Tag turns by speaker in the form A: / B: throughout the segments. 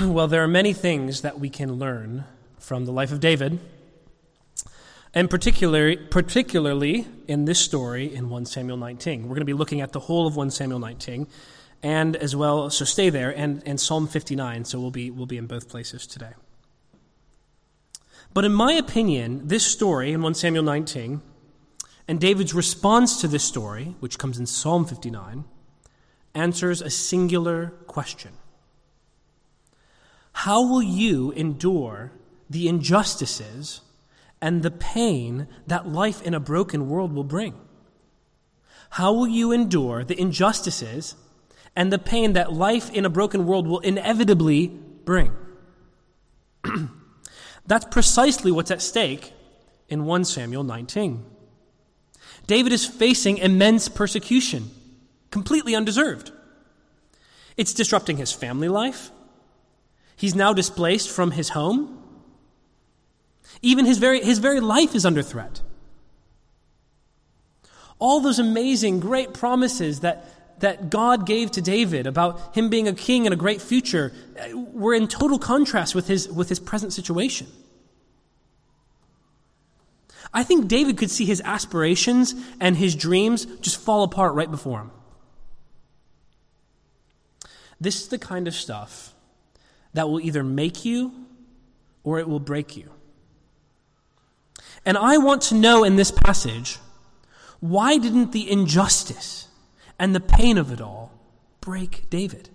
A: well, there are many things that we can learn from the life of David, and particularly, particularly in this story in 1 Samuel 19. We're going to be looking at the whole of 1 Samuel 19, and as well, so stay there, and, and Psalm 59, so we'll be, we'll be in both places today. But in my opinion, this story in 1 Samuel 19, and David's response to this story, which comes in Psalm 59, answers a singular question How will you endure the injustices and the pain that life in a broken world will bring? How will you endure the injustices and the pain that life in a broken world will inevitably bring? That's precisely what's at stake in 1 Samuel 19. David is facing immense persecution completely undeserved. It's disrupting his family life. He's now displaced from his home. Even his very, his very life is under threat. All those amazing, great promises that, that God gave to David about him being a king and a great future uh, were in total contrast with his, with his present situation. I think David could see his aspirations and his dreams just fall apart right before him. This is the kind of stuff that will either make you or it will break you. And I want to know in this passage why didn't the injustice and the pain of it all break David?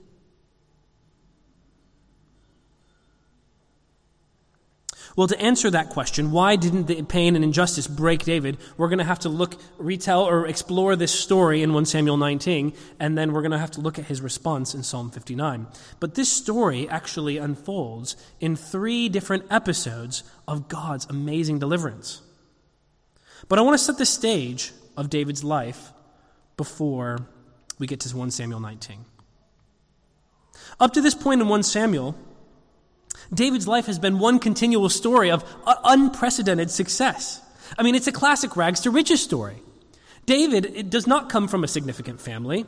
A: Well, to answer that question, why didn't the pain and injustice break David? We're going to have to look, retell, or explore this story in 1 Samuel 19, and then we're going to have to look at his response in Psalm 59. But this story actually unfolds in three different episodes of God's amazing deliverance. But I want to set the stage of David's life before we get to 1 Samuel 19. Up to this point in 1 Samuel, David's life has been one continual story of unprecedented success. I mean, it's a classic rags to riches story. David does not come from a significant family.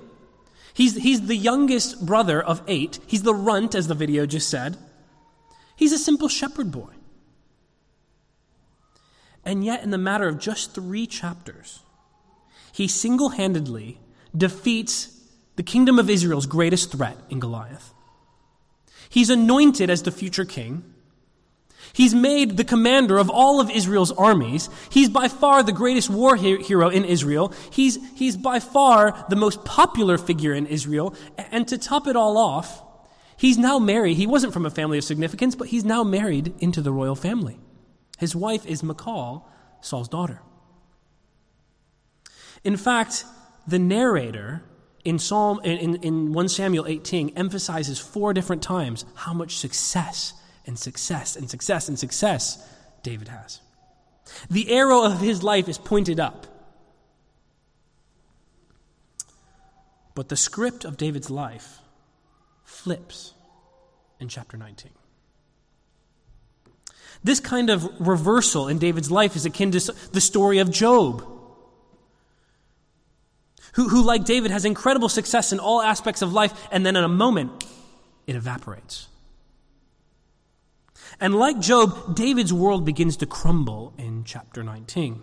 A: He's, he's the youngest brother of eight. He's the runt, as the video just said. He's a simple shepherd boy. And yet, in the matter of just three chapters, he single handedly defeats the kingdom of Israel's greatest threat in Goliath. He's anointed as the future king. He's made the commander of all of Israel's armies. He's by far the greatest war hero in Israel. He's, he's by far the most popular figure in Israel. And to top it all off, he's now married. He wasn't from a family of significance, but he's now married into the royal family. His wife is Michal, Saul's daughter. In fact, the narrator in Psalm in, in 1 Samuel 18 emphasizes four different times how much success and success and success and success David has. The arrow of his life is pointed up. But the script of David's life flips in chapter 19. This kind of reversal in David's life is akin to the story of Job who, who, like David, has incredible success in all aspects of life, and then in a moment, it evaporates. And like Job, David's world begins to crumble in chapter 19.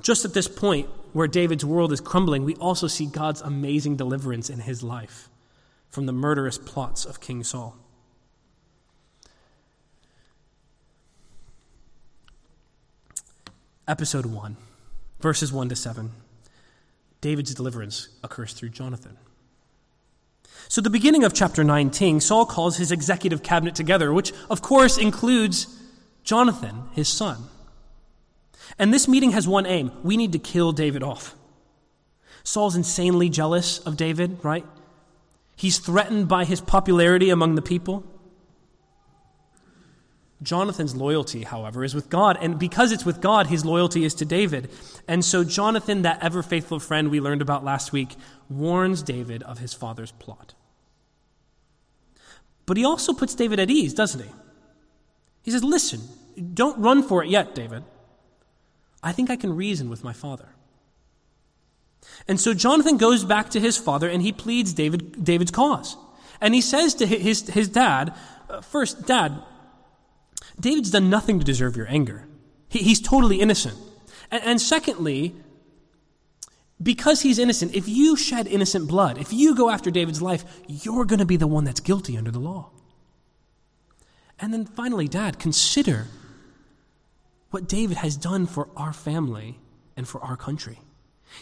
A: Just at this point, where David's world is crumbling, we also see God's amazing deliverance in his life from the murderous plots of King Saul. Episode 1, verses 1 to 7. David's deliverance occurs through Jonathan. So, the beginning of chapter 19, Saul calls his executive cabinet together, which of course includes Jonathan, his son. And this meeting has one aim we need to kill David off. Saul's insanely jealous of David, right? He's threatened by his popularity among the people. Jonathan's loyalty, however, is with God. And because it's with God, his loyalty is to David. And so Jonathan, that ever faithful friend we learned about last week, warns David of his father's plot. But he also puts David at ease, doesn't he? He says, Listen, don't run for it yet, David. I think I can reason with my father. And so Jonathan goes back to his father and he pleads David, David's cause. And he says to his, his dad, uh, first, Dad, David's done nothing to deserve your anger. He, he's totally innocent. And, and secondly, because he's innocent, if you shed innocent blood, if you go after David's life, you're going to be the one that's guilty under the law. And then finally, Dad, consider what David has done for our family and for our country.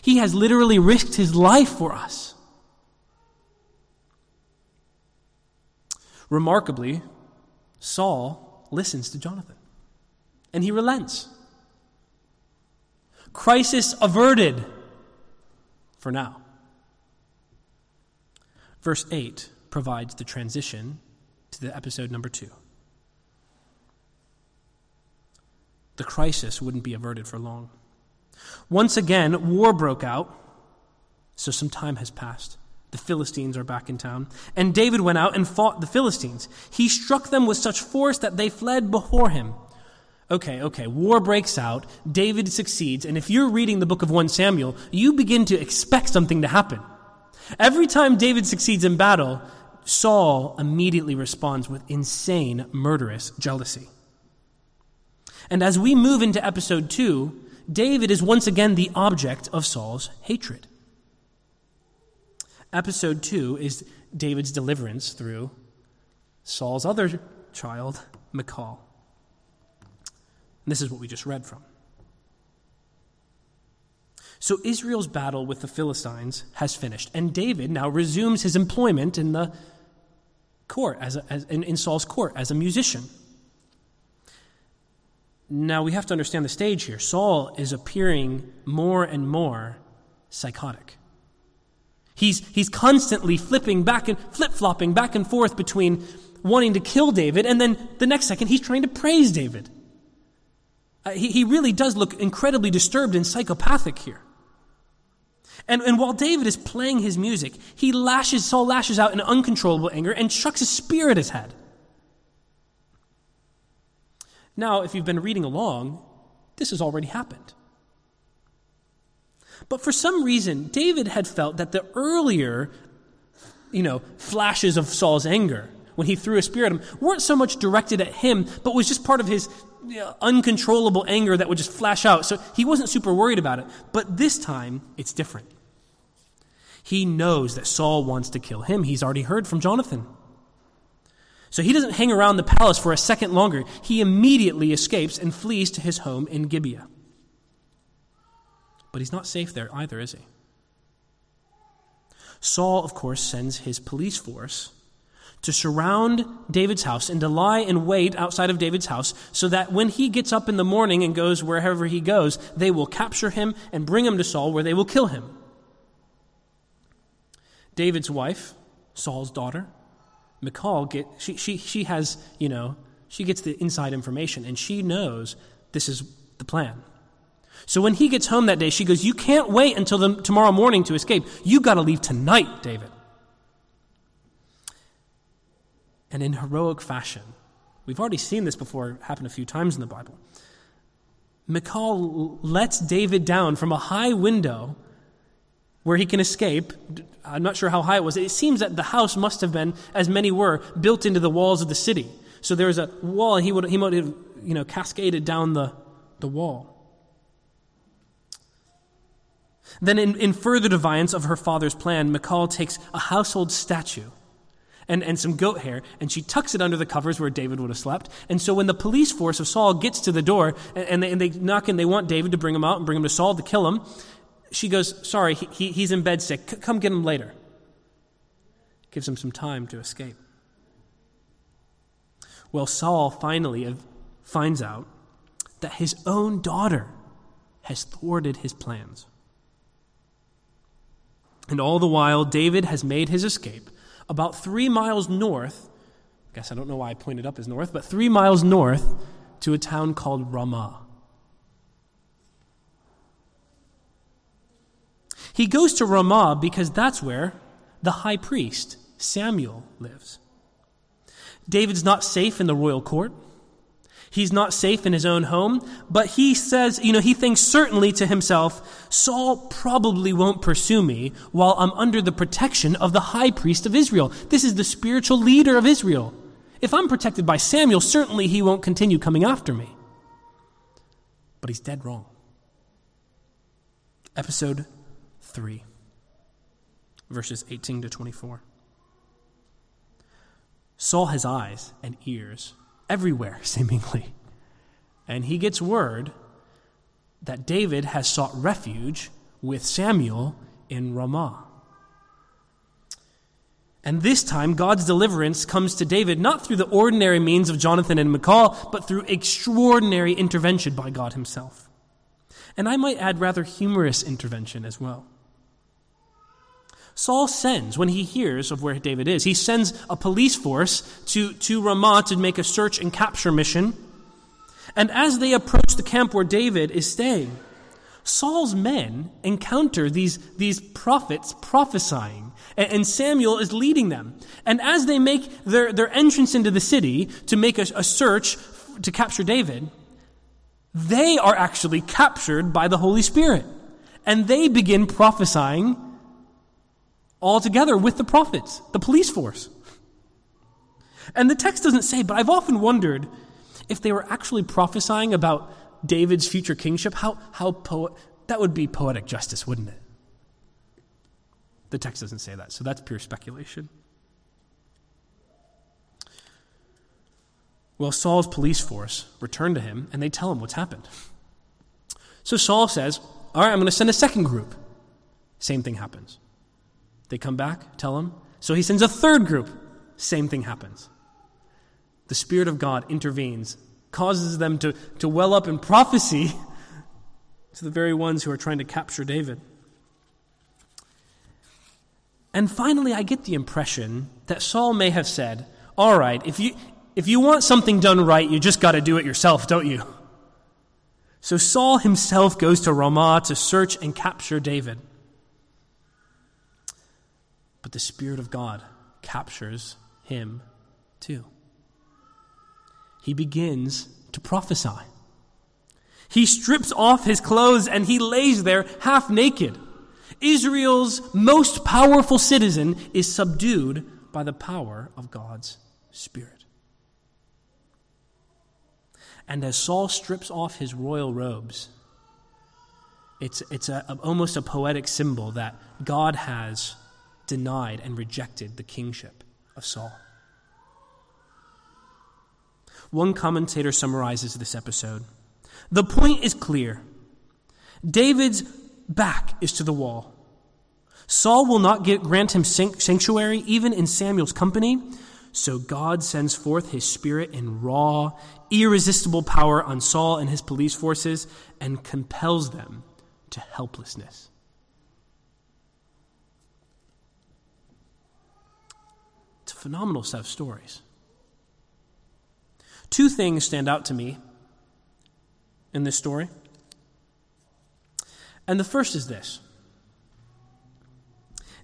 A: He has literally risked his life for us. Remarkably, Saul listens to Jonathan and he relents. Crisis averted for now. Verse 8 provides the transition to the episode number 2. The crisis wouldn't be averted for long. Once again, war broke out, so some time has passed. The Philistines are back in town. And David went out and fought the Philistines. He struck them with such force that they fled before him. Okay, okay, war breaks out, David succeeds, and if you're reading the book of 1 Samuel, you begin to expect something to happen. Every time David succeeds in battle, Saul immediately responds with insane, murderous jealousy. And as we move into episode 2, David is once again the object of Saul's hatred. Episode 2 is David's deliverance through Saul's other child, Michal. And this is what we just read from. So Israel's battle with the Philistines has finished, and David now resumes his employment in the court, as, a, as in, in Saul's court, as a musician. Now we have to understand the stage here. Saul is appearing more and more psychotic. He's, he's constantly flipping back and flip flopping back and forth between wanting to kill David, and then the next second he's trying to praise David. Uh, he, he really does look incredibly disturbed and psychopathic here. And, and while David is playing his music, he lashes, Saul lashes out in uncontrollable anger and chucks a spear at his head. Now, if you've been reading along, this has already happened. But for some reason, David had felt that the earlier, you know, flashes of Saul's anger when he threw a spear at him weren't so much directed at him, but was just part of his you know, uncontrollable anger that would just flash out. So he wasn't super worried about it. But this time, it's different. He knows that Saul wants to kill him. He's already heard from Jonathan. So he doesn't hang around the palace for a second longer. He immediately escapes and flees to his home in Gibeah. But he's not safe there either, is he? Saul, of course, sends his police force to surround David's house and to lie in wait outside of David's house so that when he gets up in the morning and goes wherever he goes, they will capture him and bring him to Saul where they will kill him. David's wife, Saul's daughter, Michal, get, she, she, she has, you know, she gets the inside information and she knows this is the plan. So when he gets home that day, she goes, You can't wait until the, tomorrow morning to escape. You got to leave tonight, David. And in heroic fashion, we've already seen this before happen a few times in the Bible. Michal lets David down from a high window where he can escape. I'm not sure how high it was. It seems that the house must have been, as many were, built into the walls of the city. So there was a wall, and he would he might have you know cascaded down the, the wall. Then, in, in further defiance of her father's plan, Michal takes a household statue and, and some goat hair, and she tucks it under the covers where David would have slept. And so when the police force of Saul gets to the door and, and, they, and they knock and they want David to bring him out and bring him to Saul to kill him, she goes, Sorry, he, he, he's in bed sick. C- come get him later. Gives him some time to escape. Well, Saul finally finds out that his own daughter has thwarted his plans. And all the while, David has made his escape about three miles north. I guess I don't know why I pointed up as north, but three miles north to a town called Ramah. He goes to Ramah because that's where the high priest, Samuel, lives. David's not safe in the royal court. He's not safe in his own home, but he says, you know, he thinks certainly to himself, Saul probably won't pursue me while I'm under the protection of the high priest of Israel. This is the spiritual leader of Israel. If I'm protected by Samuel, certainly he won't continue coming after me. But he's dead wrong. Episode 3, verses 18 to 24. Saul has eyes and ears everywhere, seemingly. And he gets word that David has sought refuge with Samuel in Ramah. And this time, God's deliverance comes to David not through the ordinary means of Jonathan and Michal, but through extraordinary intervention by God Himself. And I might add rather humorous intervention as well. Saul sends, when he hears of where David is, he sends a police force to, to Ramah to make a search and capture mission. And as they approach the camp where David is staying, Saul's men encounter these, these prophets prophesying, and, and Samuel is leading them. And as they make their, their entrance into the city to make a, a search to capture David, they are actually captured by the Holy Spirit. And they begin prophesying all together with the prophets, the police force. And the text doesn't say, but I've often wondered if they were actually prophesying about David's future kingship, how, how that would be poetic justice, wouldn't it? The text doesn't say that, so that's pure speculation. Well, Saul's police force return to him and they tell him what's happened. So Saul says, All right, I'm going to send a second group. Same thing happens. They come back, tell him. So he sends a third group. Same thing happens. The Spirit of God intervenes, causes them to, to well up in prophecy to the very ones who are trying to capture David. And finally, I get the impression that Saul may have said, All right, if you, if you want something done right, you just got to do it yourself, don't you? So Saul himself goes to Ramah to search and capture David. But the Spirit of God captures him too. He begins to prophesy. He strips off his clothes and he lays there half naked. Israel's most powerful citizen is subdued by the power of God's Spirit. And as Saul strips off his royal robes, it's, it's a, almost a poetic symbol that God has denied and rejected the kingship of Saul. One commentator summarizes this episode. The point is clear. David's back is to the wall. Saul will not get, grant him sanctuary even in Samuel's company, so God sends forth his spirit in raw, irresistible power on Saul and his police forces and compels them to helplessness. Phenomenal set of stories. Two things stand out to me in this story. And the first is this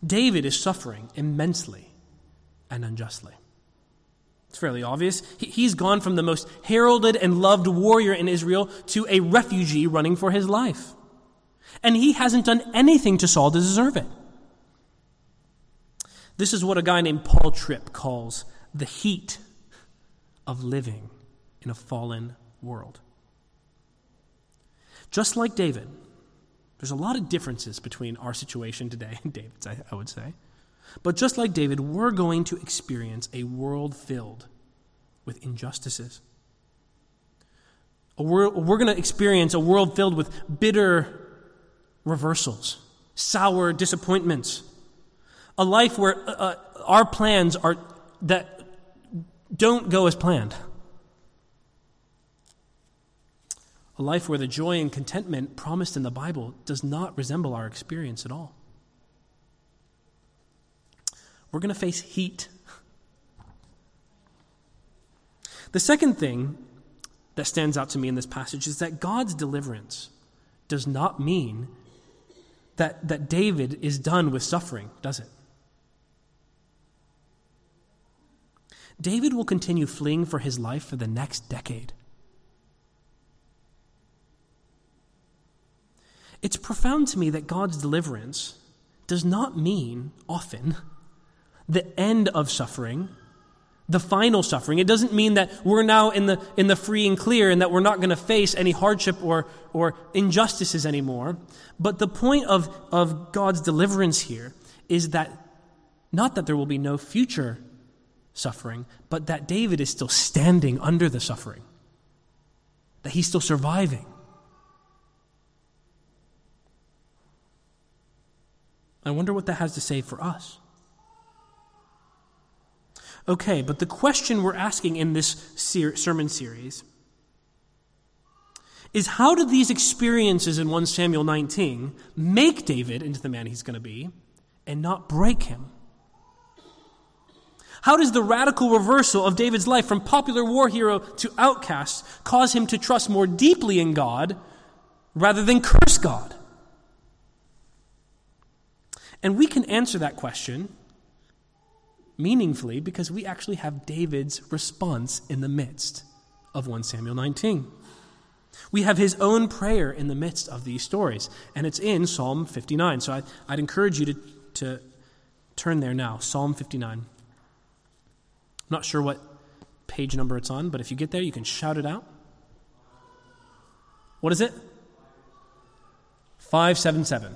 A: David is suffering immensely and unjustly. It's fairly obvious. He's gone from the most heralded and loved warrior in Israel to a refugee running for his life. And he hasn't done anything to Saul to deserve it. This is what a guy named Paul Tripp calls the heat of living in a fallen world. Just like David, there's a lot of differences between our situation today and David's, I, I would say. But just like David, we're going to experience a world filled with injustices. World, we're going to experience a world filled with bitter reversals, sour disappointments, a life where uh, uh, our plans are that don't go as planned. A life where the joy and contentment promised in the Bible does not resemble our experience at all. We're going to face heat. The second thing that stands out to me in this passage is that God's deliverance does not mean that, that David is done with suffering, does it? David will continue fleeing for his life for the next decade. It's profound to me that God's deliverance does not mean often the end of suffering, the final suffering. It doesn't mean that we're now in the, in the free and clear and that we're not going to face any hardship or, or injustices anymore. But the point of, of God's deliverance here is that not that there will be no future suffering, but that David is still standing under the suffering, that he's still surviving. I wonder what that has to say for us. Okay, but the question we're asking in this ser- sermon series is how did these experiences in 1 Samuel 19 make David into the man he's going to be and not break him? How does the radical reversal of David's life from popular war hero to outcast cause him to trust more deeply in God rather than curse God? And we can answer that question meaningfully because we actually have David's response in the midst of 1 Samuel 19. We have his own prayer in the midst of these stories, and it's in Psalm 59. So I, would encourage you to, to turn there now, Psalm 59. I'm not sure what page number it's on, but if you get there, you can shout it out. What is it? 577.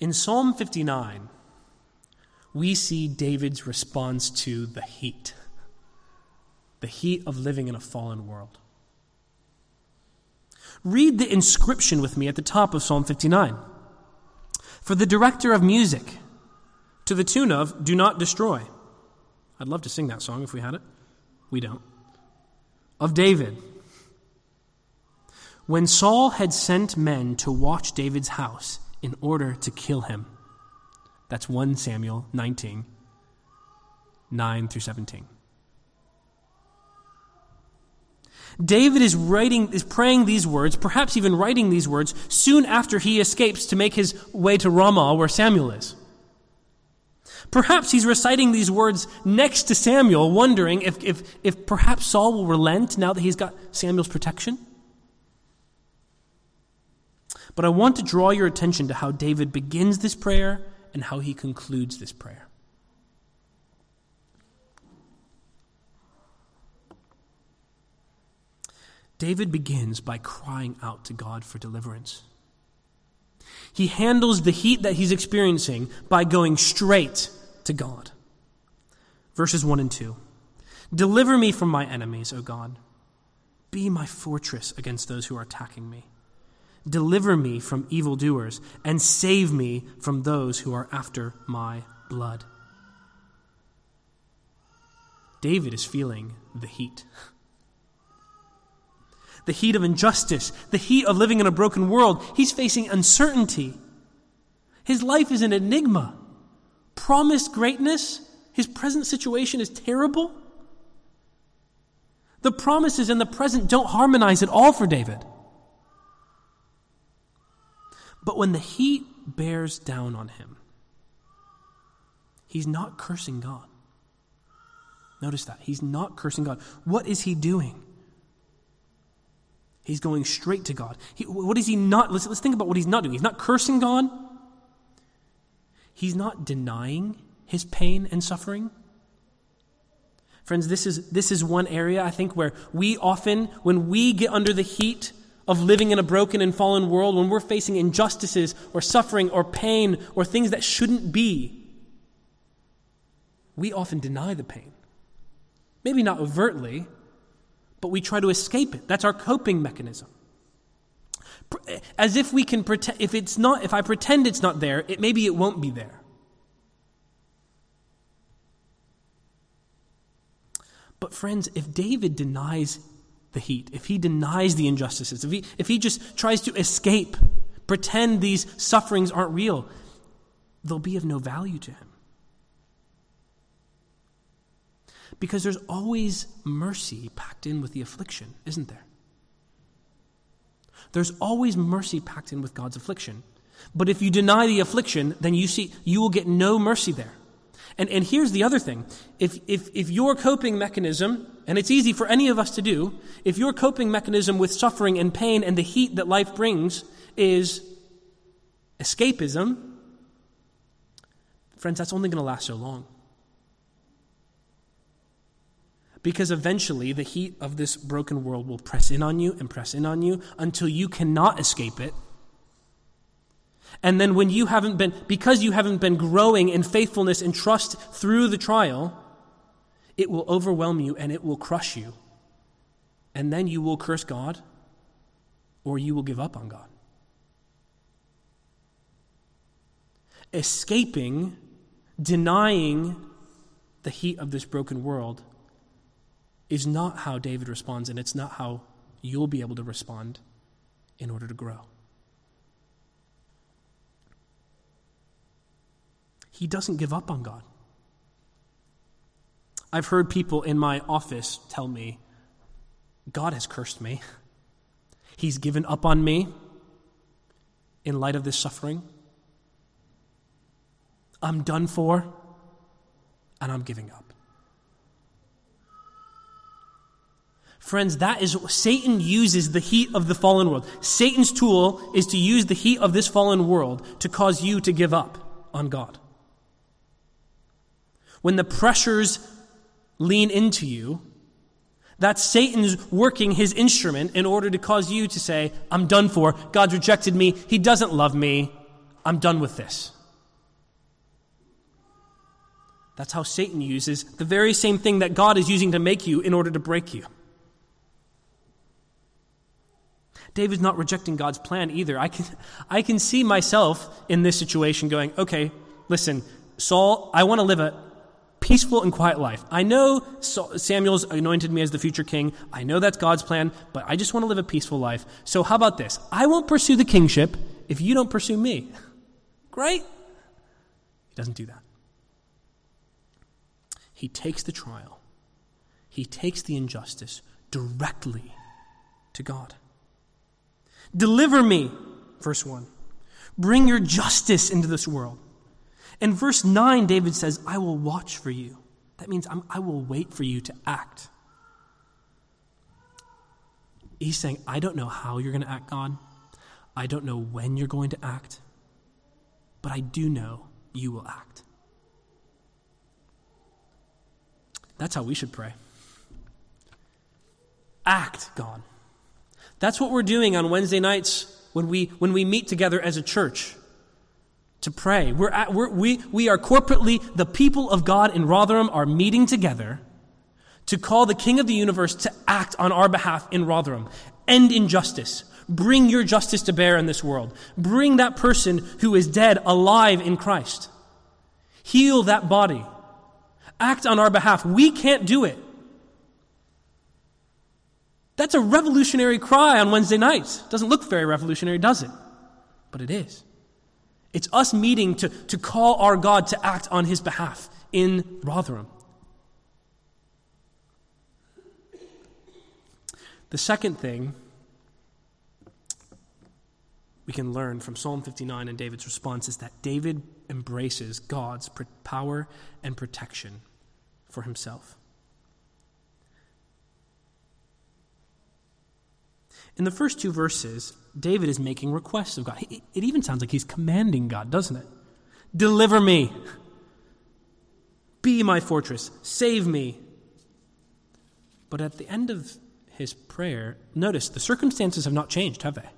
A: In Psalm 59, we see David's response to the heat, the heat of living in a fallen world. Read the inscription with me at the top of Psalm 59. For the director of music, to the tune of Do Not Destroy. I'd love to sing that song if we had it. We don't. Of David. When Saul had sent men to watch David's house, in order to kill him. That's 1 Samuel 19, 9 through 17. David is writing, is praying these words, perhaps even writing these words, soon after he escapes to make his way to Ramah, where Samuel is. Perhaps he's reciting these words next to Samuel, wondering if, if, if perhaps Saul will relent now that he's got Samuel's protection. But I want to draw your attention to how David begins this prayer and how he concludes this prayer. David begins by crying out to God for deliverance. He handles the heat that he's experiencing by going straight to God. Verses 1 and 2 Deliver me from my enemies, O God. Be my fortress against those who are attacking me. Deliver me from evildoers, and save me from those who are after my blood. David is feeling the heat. The heat of injustice, the heat of living in a broken world. He's facing uncertainty. His life is an enigma. Promised greatness, his present situation is terrible. The promises and the present don't harmonize at all for David. But when the heat bears down on him, he's not cursing God. Notice that. He's not cursing God. What is he doing? He's going straight to God. He, what is he not? Let's, let's think about what he's not doing. He's not cursing God. He's not denying his pain and suffering. Friends, this is, this is one area I think where we often, when we get under the heat of living in a broken and fallen world, when we're facing injustices or suffering or pain or things that shouldn't be, we often deny the pain. Maybe not overtly, but we try to escape it. That's our coping mechanism. Eh, as if we can pretend, if it's not, if I pretend it's not there, it, maybe it won't be there. But friends, if David denies the heat, if he denies the injustices, if he, if he just tries to escape, pretend these sufferings aren't real, they'll be of no value to him. Because there's always mercy packed in with the affliction, isn't there? There's always mercy packed in with God's affliction. But if you deny the affliction, then you see you will get no mercy there. And, and here's the other thing if, if, if your coping mechanism, and it's easy for any of us to do, if your coping mechanism with suffering and pain and the heat that life brings is escapism, friends, that's only going to last so long. Because eventually the heat of this broken world will press in on you and press in on you until you cannot escape it and then when you haven't been, because you haven't been growing in faithfulness and trust through the trial, it will overwhelm you and it will crush you. And then you will curse God or you will give up on God. Escaping, denying the heat of this broken world is not how David responds, and it's not how you'll be able to respond in order to grow. he doesn't give up on God. I've heard people in my office tell me, God has cursed me. He's given up on me in light of this suffering. I'm done for, and I'm giving up. Friends, that is Satan uses the heat of the fallen world. Satan's tool is to use the heat of this fallen world to cause you to give up on God when the pressures lean into you, that's Satan's working his instrument in order to cause you to say, I'm done for. God's rejected me. He doesn't love me. I'm done with this. That's how Satan uses the very same thing that God is using to make you in order to break you. David's not rejecting God's plan either. I can, I can see myself in this situation going, okay, listen, Saul, I want to live a peaceful and quiet life. I know Samuel's anointed me as the future king. I know that's God's plan, but I just want to live a peaceful life. So, how about this? I won't pursue the kingship if you don't pursue me. Great? He doesn't do that. He takes the trial, he takes the injustice directly to God. Deliver me, verse 1. Bring your justice into this world. In verse 9, David says, I will watch for you. That means I'm, i will wait for you to act. He's saying, I don't know how you're going to act, God. I don't know when you're going to act. But I do know you will act. That's how we should pray. Act, God. That's what we're doing on Wednesday nights when we, when we meet together as a church to pray. We're at, we're, we, we are corporately, the people of God in Rotherham are meeting together to call the King of the universe to act on our behalf in Rotherham. End injustice. Bring your justice to bear in this world. Bring that person who is dead alive in Christ. Heal that body. Act on our behalf. We can't do it. That's a revolutionary cry on Wednesday nights. Doesn't look very revolutionary, does it? But it is. It's us meeting to, to call our God to act on his behalf in Rotherham. The second thing we can learn from Psalm 59 and David's response is that David embraces God's power and protection for himself. In the first two verses, David is making requests of God. It even sounds like he's commanding God, doesn't it? Deliver me. Be my fortress. Save me. But at the end of his prayer, notice the circumstances have not changed, have they?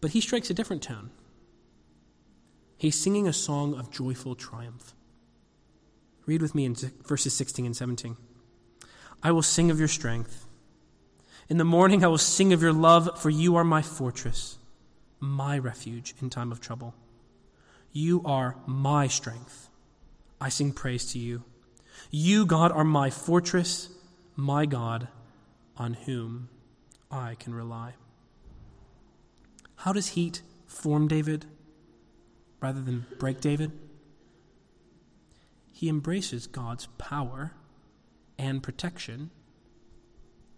A: But he strikes a different tone. He's singing a song of joyful triumph. Read with me in verses 16 and 17. I will sing of your strength. In the morning I will sing of your love, for you are my fortress, my refuge in time of trouble. You are my strength. I sing praise to you. You, God, are my fortress, my God, on whom I can rely. How does heat form David rather than break David? He embraces God's power and protection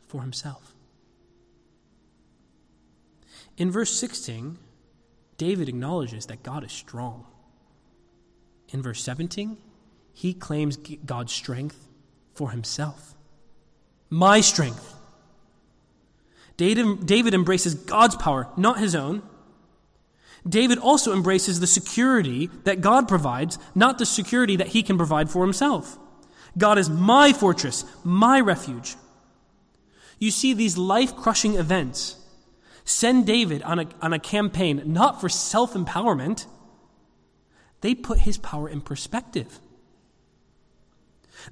A: for himself. In verse 16, David acknowledges that God is strong. in verse 17, he claims God's strength for himself. My strength. David embraces God's power, not his own. David also embraces the security that God provides, not the security that he can provide for himself. God is my fortress, my refuge. You see, these life crushing events send David on a, on a campaign not for self empowerment, they put his power in perspective.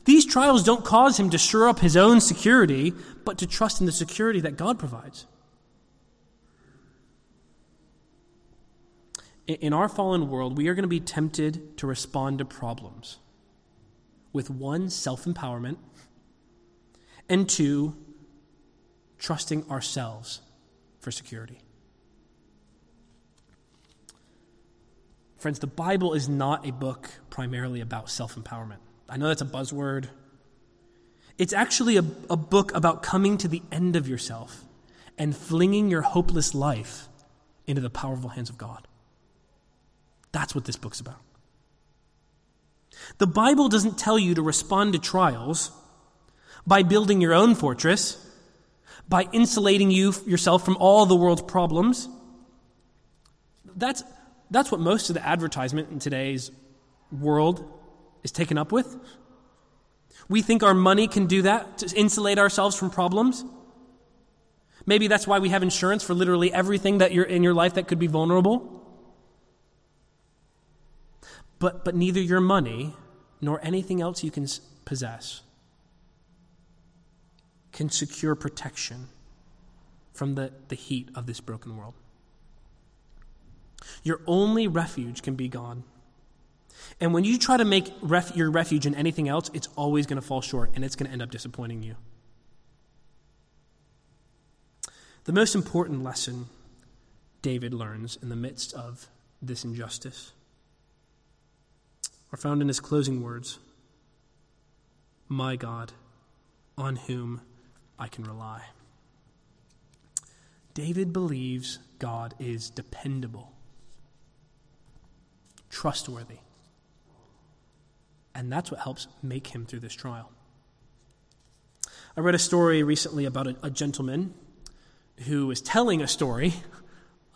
A: These trials don't cause him to shore up his own security, but to trust in the security that God provides. In our fallen world, we are going to be tempted to respond to problems with one, self empowerment, and two, trusting ourselves for security. Friends, the Bible is not a book primarily about self empowerment. I know that's a buzzword. It's actually a, a book about coming to the end of yourself and flinging your hopeless life into the powerful hands of God. That's what this book's about. The Bible doesn't tell you to respond to trials by building your own fortress, by insulating you yourself from all the world's problems. That's, that's what most of the advertisement in today's world is taken up with. We think our money can do that to insulate ourselves from problems. Maybe that's why we have insurance for literally everything that you're in your life that could be vulnerable. But, but neither your money nor anything else you can possess can secure protection from the, the heat of this broken world. Your only refuge can be God. And when you try to make ref- your refuge in anything else, it's always going to fall short and it's going to end up disappointing you. The most important lesson David learns in the midst of this injustice are found in his closing words My God, on whom I can rely. David believes God is dependable, trustworthy. And that's what helps make him through this trial. I read a story recently about a, a gentleman who was telling a story,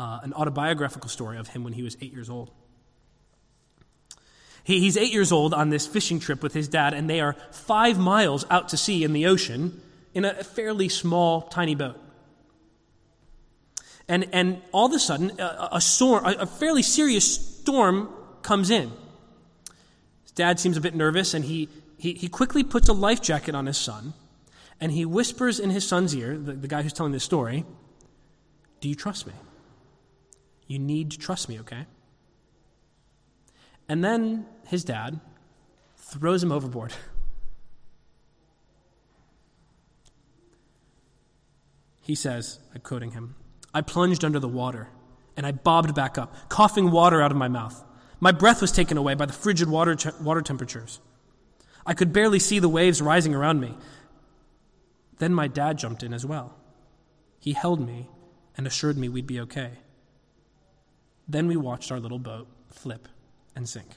A: uh, an autobiographical story of him when he was eight years old. He, he's eight years old on this fishing trip with his dad, and they are five miles out to sea in the ocean in a fairly small, tiny boat. And, and all of a sudden, a, a, storm, a, a fairly serious storm comes in. His dad seems a bit nervous, and he, he, he quickly puts a life jacket on his son, and he whispers in his son's ear, the, the guy who's telling this story, Do you trust me? You need to trust me, okay? And then his dad throws him overboard. He says, I'm quoting him, I plunged under the water and I bobbed back up, coughing water out of my mouth. My breath was taken away by the frigid water, water temperatures. I could barely see the waves rising around me. Then my dad jumped in as well. He held me and assured me we'd be okay. Then we watched our little boat flip and sink.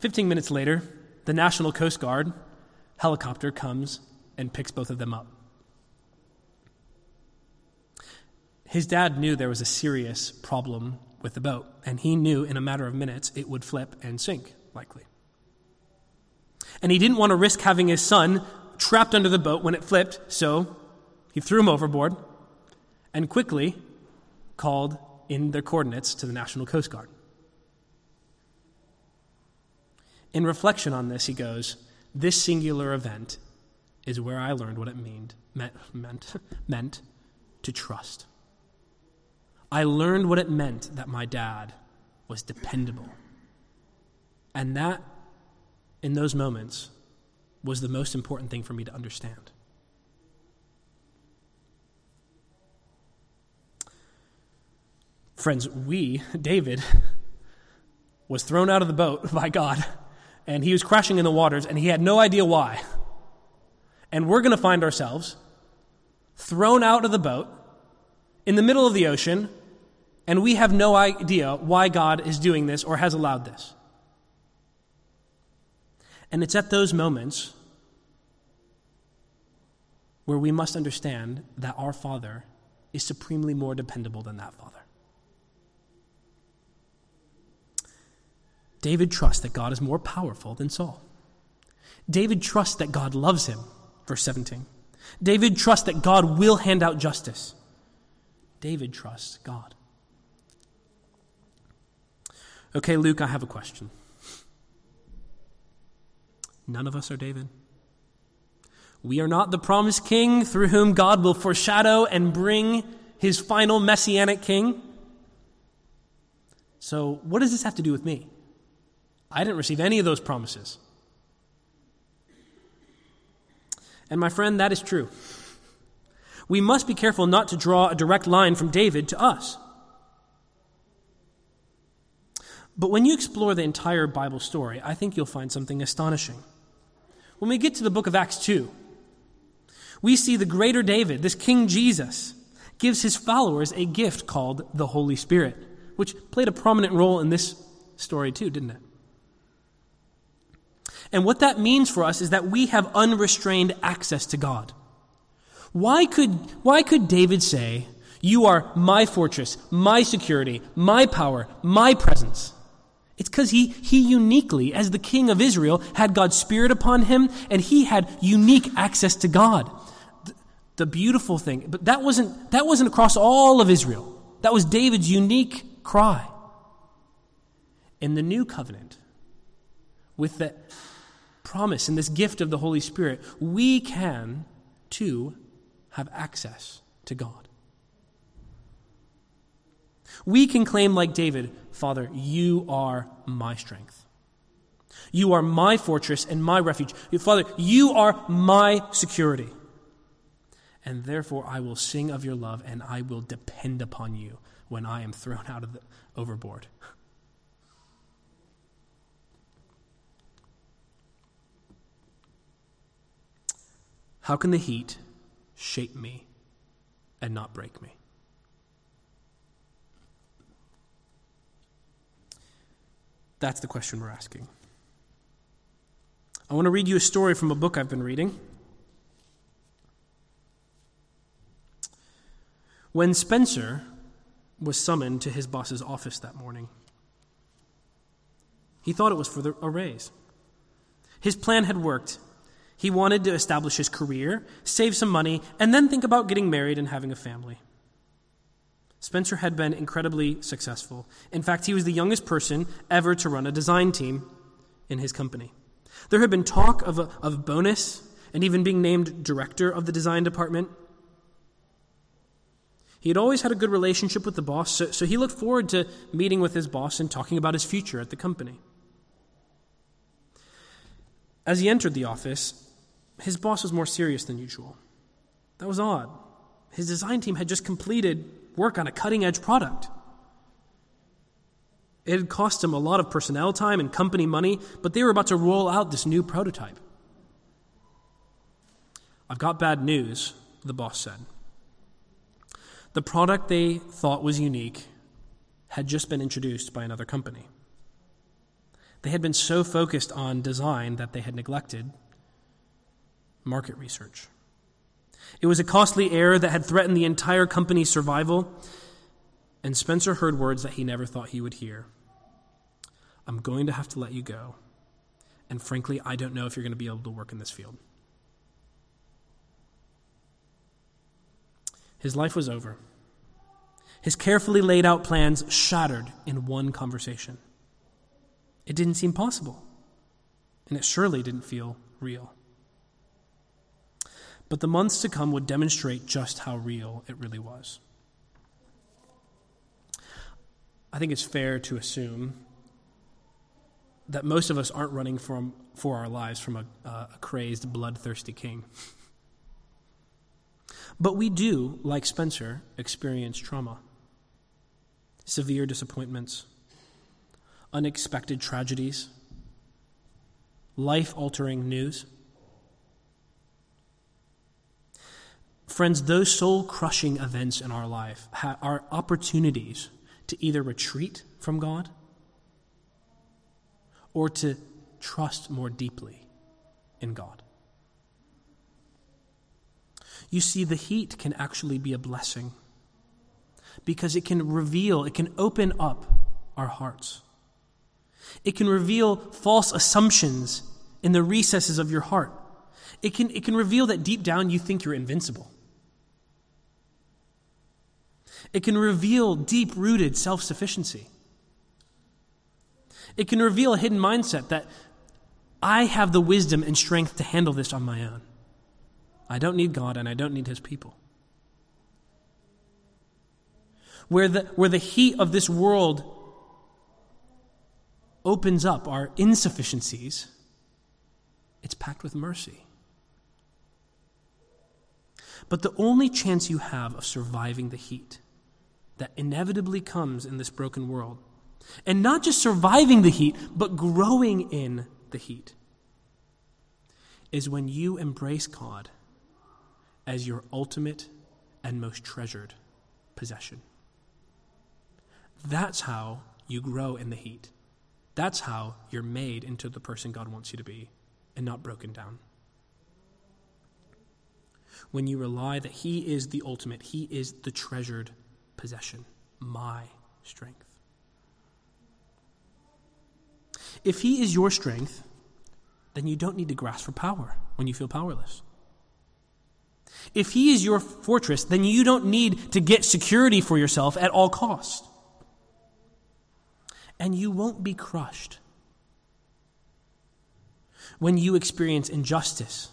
A: Fifteen minutes later, the National Coast Guard helicopter comes and picks both of them up. His dad knew there was a serious problem with the boat, and he knew in a matter of minutes it would flip and sink, likely. And he didn't want to risk having his son trapped under the boat when it flipped, so he threw him overboard and quickly called in their coordinates to the National Coast Guard. In reflection on this, he goes, This singular event is where I learned what it meant, meant, meant, meant to trust. I learned what it meant that my dad was dependable. And that, in those moments, was the most important thing for me to understand. Friends, we, David, was thrown out of the boat by God, and he was crashing in the waters, and he had no idea why. And we're going to find ourselves thrown out of the boat in the middle of the ocean, and we have no idea why God is doing this or has allowed this. And it's at those moments where we must understand that our Father is supremely more dependable than that Father. David trusts that God is more powerful than Saul. David trusts that God loves him, verse 17. David trusts that God will hand out justice. David trusts God. Okay, Luke, I have a question. None of us are David. We are not the promised king through whom God will foreshadow and bring his final messianic king. So, what does this have to do with me? I didn't receive any of those promises. And my friend, that is true. We must be careful not to draw a direct line from David to us. But when you explore the entire Bible story, I think you'll find something astonishing. When we get to the book of Acts 2, we see the greater David, this King Jesus, gives his followers a gift called the Holy Spirit, which played a prominent role in this story too, didn't it? And what that means for us is that we have unrestrained access to God. Why could, why could David say, You are my fortress, my security, my power, my presence? It's because he, he uniquely, as the king of Israel, had God's Spirit upon him, and he had unique access to God. The, the beautiful thing, but that wasn't, that wasn't across all of Israel. That was David's unique cry. In the new covenant, with the promise and this gift of the Holy Spirit, we can too have access to God. We can claim, like David, Father, you are my strength. You are my fortress and my refuge. Father, you are my security. And therefore, I will sing of your love and I will depend upon you when I am thrown out of the overboard. How can the heat shape me and not break me? That's the question we're asking. I want to read you a story from a book I've been reading. When Spencer was summoned to his boss's office that morning, he thought it was for the, a raise. His plan had worked, he wanted to establish his career, save some money, and then think about getting married and having a family. Spencer had been incredibly successful. In fact, he was the youngest person ever to run a design team in his company. There had been talk of a of bonus and even being named director of the design department. He had always had a good relationship with the boss, so, so he looked forward to meeting with his boss and talking about his future at the company. As he entered the office, his boss was more serious than usual. That was odd. His design team had just completed work on a cutting edge product. It had cost him a lot of personnel time and company money, but they were about to roll out this new prototype. I've got bad news, the boss said. The product they thought was unique had just been introduced by another company. They had been so focused on design that they had neglected market research. It was a costly error that had threatened the entire company's survival, and Spencer heard words that he never thought he would hear. I'm going to have to let you go, and frankly, I don't know if you're going to be able to work in this field. His life was over. His carefully laid out plans shattered in one conversation. It didn't seem possible, and it surely didn't feel real. But the months to come would demonstrate just how real it really was. I think it's fair to assume that most of us aren't running from, for our lives from a, uh, a crazed, bloodthirsty king. But we do, like Spencer, experience trauma, severe disappointments, unexpected tragedies, life altering news. Friends, those soul crushing events in our life are opportunities to either retreat from God or to trust more deeply in God. You see, the heat can actually be a blessing because it can reveal, it can open up our hearts. It can reveal false assumptions in the recesses of your heart. It can, it can reveal that deep down you think you're invincible. It can reveal deep rooted self sufficiency. It can reveal a hidden mindset that I have the wisdom and strength to handle this on my own. I don't need God and I don't need His people. Where the, where the heat of this world opens up our insufficiencies, it's packed with mercy. But the only chance you have of surviving the heat that inevitably comes in this broken world, and not just surviving the heat, but growing in the heat, is when you embrace God as your ultimate and most treasured possession. That's how you grow in the heat. That's how you're made into the person God wants you to be and not broken down. When you rely that He is the ultimate, He is the treasured possession, my strength. If He is your strength, then you don't need to grasp for power when you feel powerless. If He is your fortress, then you don't need to get security for yourself at all cost. And you won't be crushed when you experience injustice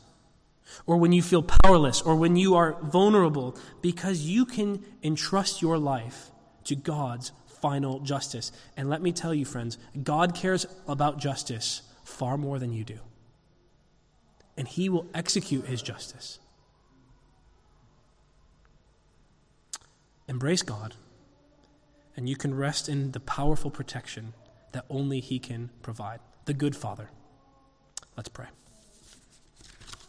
A: or when you feel powerless or when you are vulnerable because you can entrust your life to God's final justice. And let me tell you, friends, God cares about justice far more than you do. And He will execute His justice. Embrace God, and you can rest in the powerful protection that only He can provide. The good Father. Let's pray.